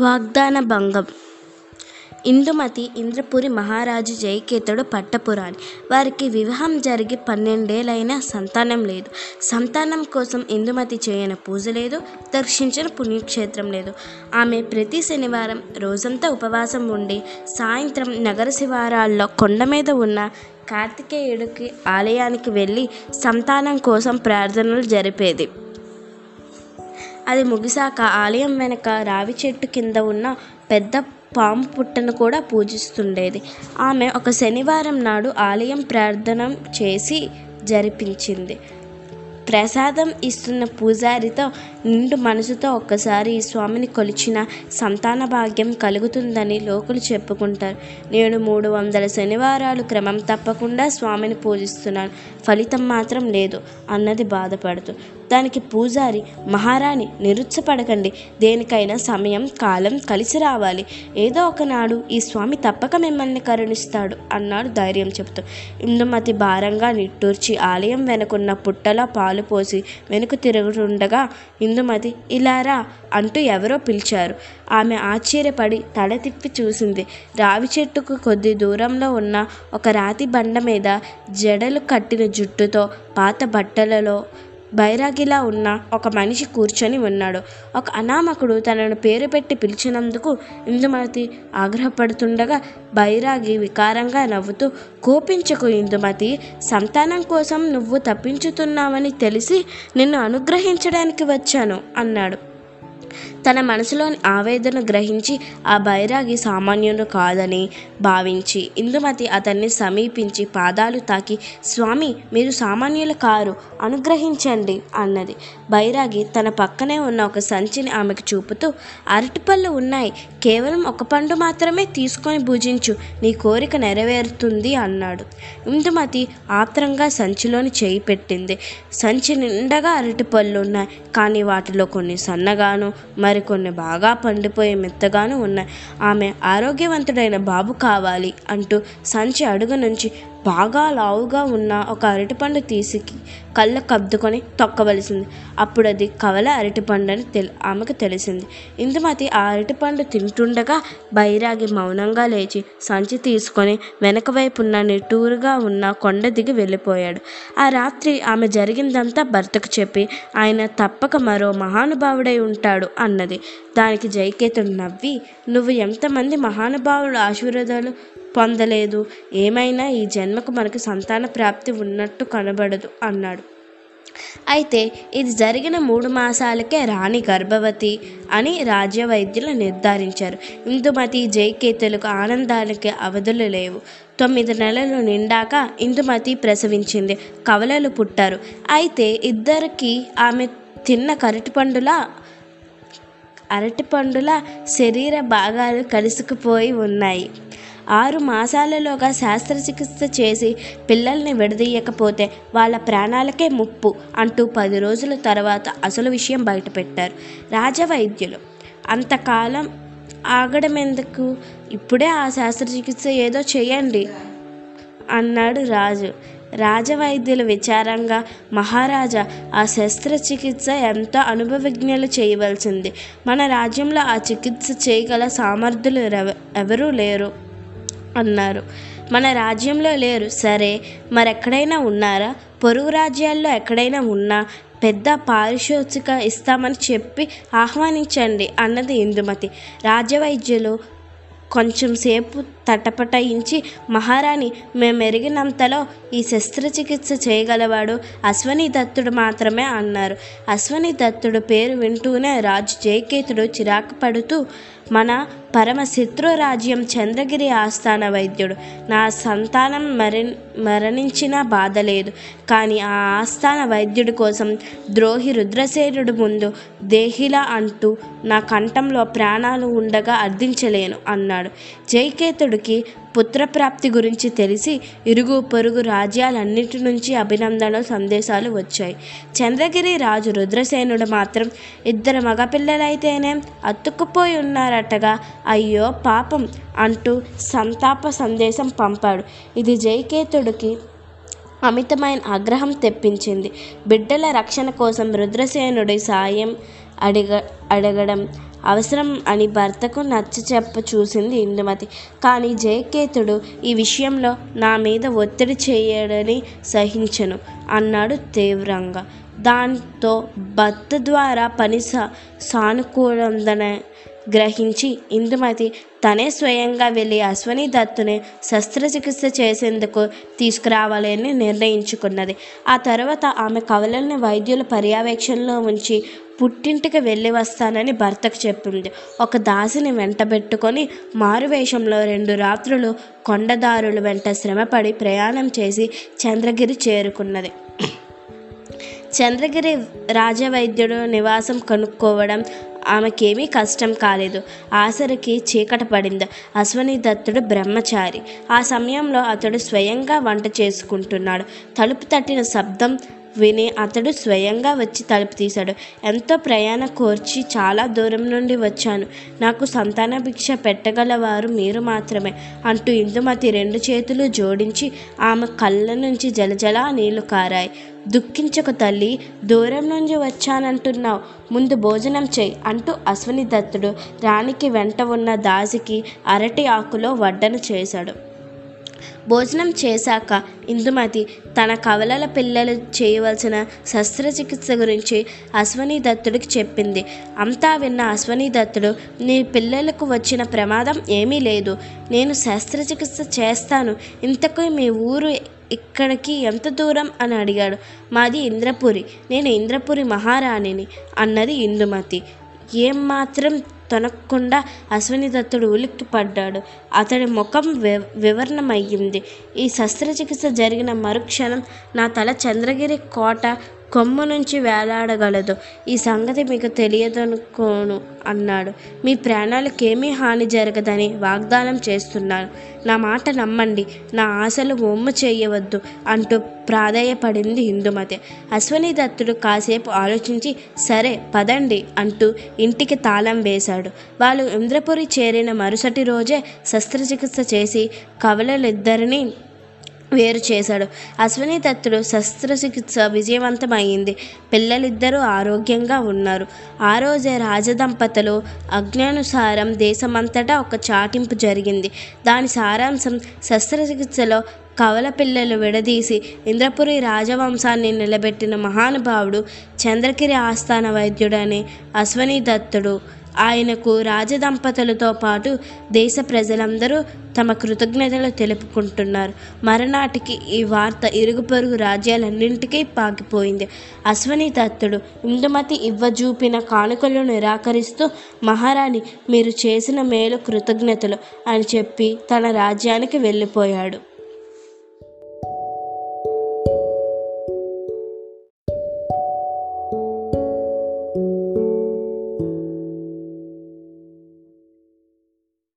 వాగ్దాన భంగం. ఇందుమతి ఇంద్రపురి మహారాజు జయకేతుడు పట్టపురాణి. వారికి వివాహం జరిగి పన్నెండేళ్ళైనా సంతానం లేదు. సంతానం కోసం ఇందుమతి చేయని పూజ లేదు దర్శించిన పుణ్యక్షేత్రం లేదు. ఆమె ప్రతి శనివారం రోజంతా ఉపవాసం ఉండి సాయంత్రం నగర శివారాల్లో కొండ మీద ఉన్న కార్తికేయుడికి ఆలయానికి వెళ్ళి సంతానం కోసం ప్రార్థనలు జరిపేది. అది ముగిశాక ఆలయం వెనక రావి చెట్టు కింద ఉన్న పెద్ద పాము పుట్టను కూడా పూజిస్తుండేది. ఆమె ఒక శనివారం నాడు ఆలయం ప్రార్థన చేసి జరిపించింది. ప్రసాదం ఇస్తున్న పూజారితో నిండు మనసుతో ఒక్కసారి ఈ స్వామిని కొలిచిన సంతాన భాగ్యం కలుగుతుందని లోకులు చెప్పుకుంటారు. నేను మూడు వందల శనివారాలు క్రమం తప్పకుండా స్వామిని పూజిస్తున్నాను. ఫలితం మాత్రం లేదు అన్నది బాధపడుతూ. దానికి పూజారి మహారాణి నిరుత్సపడకండి దేనికైనా సమయం కాలం కలిసి రావాలి. ఏదో ఒకనాడు ఈ స్వామి తప్పక మిమ్మల్ని కరుణిస్తాడు అన్నాడు ధైర్యం చెబుతూ. ఇందుమతి భారంగా నిట్టూర్చి ఆలయం వెనుకున్న పుట్టలో పాలు పోసి వెనుక తిరుగుతుండగా ఇందుమతి ఇలారా అంటూ ఎవరో పిలిచారు. ఆమె ఆశ్చర్యపడి తల తిప్పి చూసింది. రావి చెట్టుకు కొద్ది దూరంలో ఉన్న ఒక రాతి బండ మీద జడలు కట్టిన జుట్టుతో పాత బట్టలలో బైరాగిలా ఉన్న ఒక మనిషి కూర్చొని ఉన్నాడు. ఒక అనామకుడు తనను పేరు పెట్టి పిలిచినందుకు ఇందుమతి ఆగ్రహపడుతుండగా బైరాగి వికారంగా నవ్వుతూ కోపించకు ఇందుమతి సంతానం కోసం నువ్వు తప్పించుతున్నావని తెలిసి నిన్ను అనుగ్రహించడానికి వచ్చాను అన్నాడు. తన మనసులోని ఆవేదన గ్రహించి ఆ బైరాగి సామాన్యుడు కాదని భావించి ఇందుమతి అతన్ని సమీపించి పాదాలు తాకి స్వామి మీరు సామాన్యులు కారు అనుగ్రహించండి అన్నది. బైరాగి తన పక్కనే ఉన్న ఒక సంచిని ఆమెకు చూపుతూ అరటిపళ్ళు ఉన్నాయి కేవలం ఒక పండు మాత్రమే తీసుకొని భుజించు నీ కోరిక నెరవేరుతుంది అన్నాడు. ఇందుమతి ఆత్రంగా సంచిలోని చేయి పెట్టింది. సంచి నిండగా అరటిపళ్ళు ఉన్నాయి కానీ వాటిలో కొన్ని సన్నగాను మరికొన్ని బాగా పండిపోయి మెత్తగాను ఉన్నాయి. ఆమె ఆరోగ్యవంతుడైన బాబు కావాలి అంటూ సంచి అడుగు నుంచి బాగా లావుగా ఉన్న ఒక అరటిపండు తీసికి కళ్ళ కద్దుకొని తొక్కవలసింది. అప్పుడు అది కవల అరటిపండు అని తెలి ఆమెకు తెలిసింది. ఇందుమతి ఆ అరటిపండు తింటుండగా బైరాగి మౌనంగా లేచి సంచి తీసుకొని వెనక వైపున్న నిట్టూరుగా ఉన్న కొండ దిగి వెళ్ళిపోయాడు. ఆ రాత్రి ఆమె జరిగిందంతా భర్తకు చెప్పి ఆయన తప్పక మరో మహానుభావుడై ఉంటాడు అన్నది. దానికి జయకేతుడు నవ్వి నువ్వు ఎంతమంది మహానుభావుడు ఆశీర్వాదాలు పొందలేదు. ఏమైనా ఈ జన్మకు మనకు సంతాన ప్రాప్తి ఉన్నట్టు కనబడదు అన్నాడు. అయితే ఇది జరిగిన మూడు మాసాలకే రాణి గర్భవతి అని రాజ్య వైద్యులు నిర్ధారించారు. ఇందుమతి జైకేతులకు ఆనందానికి అవధులు లేవు. తొమ్మిది నెలలు నిండాక ఇందుమతి ప్రసవించింది. కవలలు పుట్టారు. అయితే ఇద్దరికి ఆమె తిన్న కరటిపండులా అరటిపండుల శరీర భాగాలు కలుసుకుపోయి ఉన్నాయి. ఆరు మాసాలలోగా శస్త్రచికిత్స చేసి పిల్లల్ని విడదీయకపోతే వాళ్ళ ప్రాణాలకే ముప్పు అంటూ పది రోజుల తర్వాత అసలు విషయం బయటపెట్టారు రాజవైద్యులు. అంతకాలం ఆగడం ఎందుకు ఇప్పుడే ఆ శస్త్రచికిత్స ఏదో చేయండి అన్నాడు రాజు. రాజవైద్యులు విచారంగా మహారాజా ఆ శస్త్రచికిత్స ఎంతో అనుభవజ్ఞులు చేయవలసింది? మన రాజ్యంలో ఆ చికిత్స చేయగల సామర్థ్యులు ఎవరూ లేరు. అన్నారు. మన రాజ్యంలో లేరు. సరే మరెక్కడైనా ఉన్నారా? పొరుగు రాజ్యాల్లో ఎక్కడైనా ఉన్నా? పెద్ద పారితోషిక ఇస్తామని చెప్పి ఆహ్వానించండి అన్నది ఇందుమతి. రాజవైద్యులు కొంచెం సేపు తటపటాయించి మహారాణి మేమెరిగినంతలో ఈ శస్త్రచికిత్స చేయగలవాడు? అశ్వనీ దత్తుడు మాత్రమే అన్నారు. అశ్వనీ దత్తుడు పేరు వింటూనే రాజు జయకేతుడు చిరాకు పడుతూ మన పరమశత్రు రాజ్యం చంద్రగిరి ఆస్థాన వైద్యుడు. నా సంతానం మరి మరణించినా బాధ లేదు. కానీ ఆ ఆస్థాన వైద్యుడి కోసం ద్రోహి రుద్రసేనుడు ముందు దేహిలా అంటూ నా కంఠంలో ప్రాణాలు ఉండగా అర్థించలేను అన్నాడు. జైకేతుడికి పుత్రప్రాప్తి గురించి తెలిసి ఇరుగు పొరుగు రాజ్యాలన్నిటి నుంచి అభినందన సందేశాలు వచ్చాయి. చంద్రగిరి రాజు రుద్రసేనుడు మాత్రం ఇద్దరు మగపిల్లలైతేనే అతుక్కుపోయి ఉన్నారటగా అయ్యో పాపం అంటూ సంతాప సందేశం పంపాడు. ఇది జైకేతుడికి అమితమైన ఆగ్రహం తెప్పించింది. బిడ్డల రక్షణ కోసం రుద్రసేనుడి సాయం అడిగ అడగడం అవసరం అని భర్తకు నచ్చ చెప్ప చూసింది ఇందుమతి. కానీ జయకేతుడు ఈ విషయంలో నా మీద ఒత్తిడి చేయడని సహించను అన్నాడు తీవ్రంగా. దాంతో భర్త ద్వారా పని సా సానుకూలందన గ్రహించి ఇందుమతి తనే స్వయంగా వెళ్ళి అశ్వని దత్తుని శస్త్రచికిత్స చేసేందుకు తీసుకురావాలని నిర్ణయించుకున్నది. ఆ తర్వాత ఆమె కవలల్ని వైద్యుల పర్యవేక్షణలో ఉంచి పుట్టింటికి వెళ్ళి వస్తానని భర్తకు చెప్పింది. ఒక దాసిని వెంటబెట్టుకొని మారువేషంలో రెండు రాత్రులు కొండదారుల వెంట శ్రమపడి ప్రయాణం చేసి చంద్రగిరి చేరుకున్నది. చంద్రగిరి రాజవైద్యుడు నివాసం కనుక్కోవడం ఆమెకేమీ కష్టం కాలేదు. ఆసరికి చీకట పడింది. అశ్వని దత్తుడు బ్రహ్మచారి. ఆ సమయంలో అతడు స్వయంగా వంట చేసుకుంటున్నాడు. తలుపు తట్టిన శబ్దం విని అతడు స్వయంగా వచ్చి తలుపు తీశాడు. ఎంతో ప్రయాణ కోర్చి చాలా దూరం నుండి వచ్చాను. నాకు సంతాన భిక్ష పెట్టగలవారు మీరు మాత్రమే అంటూ ఇందుమతి రెండు చేతులు జోడించి ఆమె కళ్ళ నుంచి జలజలా నీళ్ళు కారాయి. దుఃఖించక తల్లి దూరం నుంచి వచ్చానంటున్నావు. ముందు భోజనం చేయి అంటూ అశ్వని దత్తుడు రాణికి వెంట ఉన్న దాసికి అరటి ఆకులో వడ్డన చేశాడు. భోజనం చేశాక ఇందుమతి తన కవలల పిల్లలు చేయవలసిన శస్త్రచికిత్స గురించి అశ్వని దత్తుడికి చెప్పింది. అంతా విన్న అశ్వని దత్తుడు నీ పిల్లలకు వచ్చిన ప్రమాదం ఏమీ లేదు. నేను శస్త్రచికిత్స చేస్తాను. ఇంతకు మీ ఊరు ఇక్కడికి ఎంత దూరం? అని అడిగాడు. మాది ఇంద్రపురి. నేను ఇంద్రపురి మహారాణిని అన్నది ఇందుమతి. ఏం మాత్రం తొనక్కుండా అశ్విని దత్తుడు ఉలిక్కి పడ్డాడు అతడి ముఖం వి వివరణమయ్యింది. ఈ శస్త్రచికిత్స జరిగిన మరుక్షణం నా తల చంద్రగిరి కోట కొమ్ము నుంచి వేలాడగలదు. ఈ సంగతి మీకు తెలియదనుకోను అన్నాడు. మీ ప్రాణాలకేమీ హాని జరగదని వాగ్దానం చేస్తున్నాను. నా మాట నమ్మండి. నా ఆశలు ఒమ్ము చేయవద్దు అంటూ ప్రాధేయపడింది ఇందుమతి అశ్వని దత్తుడు కాసేపు ఆలోచించి సరే పదండి అంటూ ఇంటికి తాళం వేశాడు. వాళ్ళు ఇంద్రపురి చేరిన మరుసటి రోజే శస్త్రచికిత్స చేసి కవలలిద్దరినీ వేరు చేశాడు. అశ్విని దత్తుడు శస్త్రచికిత్స విజయవంతమైంది. పిల్లలిద్దరూ ఆరోగ్యంగా ఉన్నారు. ఆ రోజే రాజదంపతులు అజ్ఞానుసారం దేశమంతటా ఒక చాటింపు జరిగింది. దాని సారాంశం శస్త్రచికిత్సలో కవల పిల్లలు విడదీసి ఇంద్రపురి రాజవంశాన్ని నిలబెట్టిన మహానుభావుడు చంద్రగిరి ఆస్థాన వైద్యుడని అశ్వనీ దత్తుడు ఆయనకు రాజదంపతులతో పాటు దేశ ప్రజలందరూ తమ కృతజ్ఞతలు తెలుపుకుంటున్నారు. మరనాటికి ఈ వార్త ఇరుగు పొరుగు రాజ్యాలన్నింటికీ పాకిపోయింది. అశ్వని దత్తుడు ఇందుమతి ఇవ్వజూపిన కానుకలు నిరాకరిస్తూ మహారాణి మీరు చేసిన మేలు కృతజ్ఞతలు అని చెప్పి తన రాజ్యానికి వెళ్ళిపోయాడు.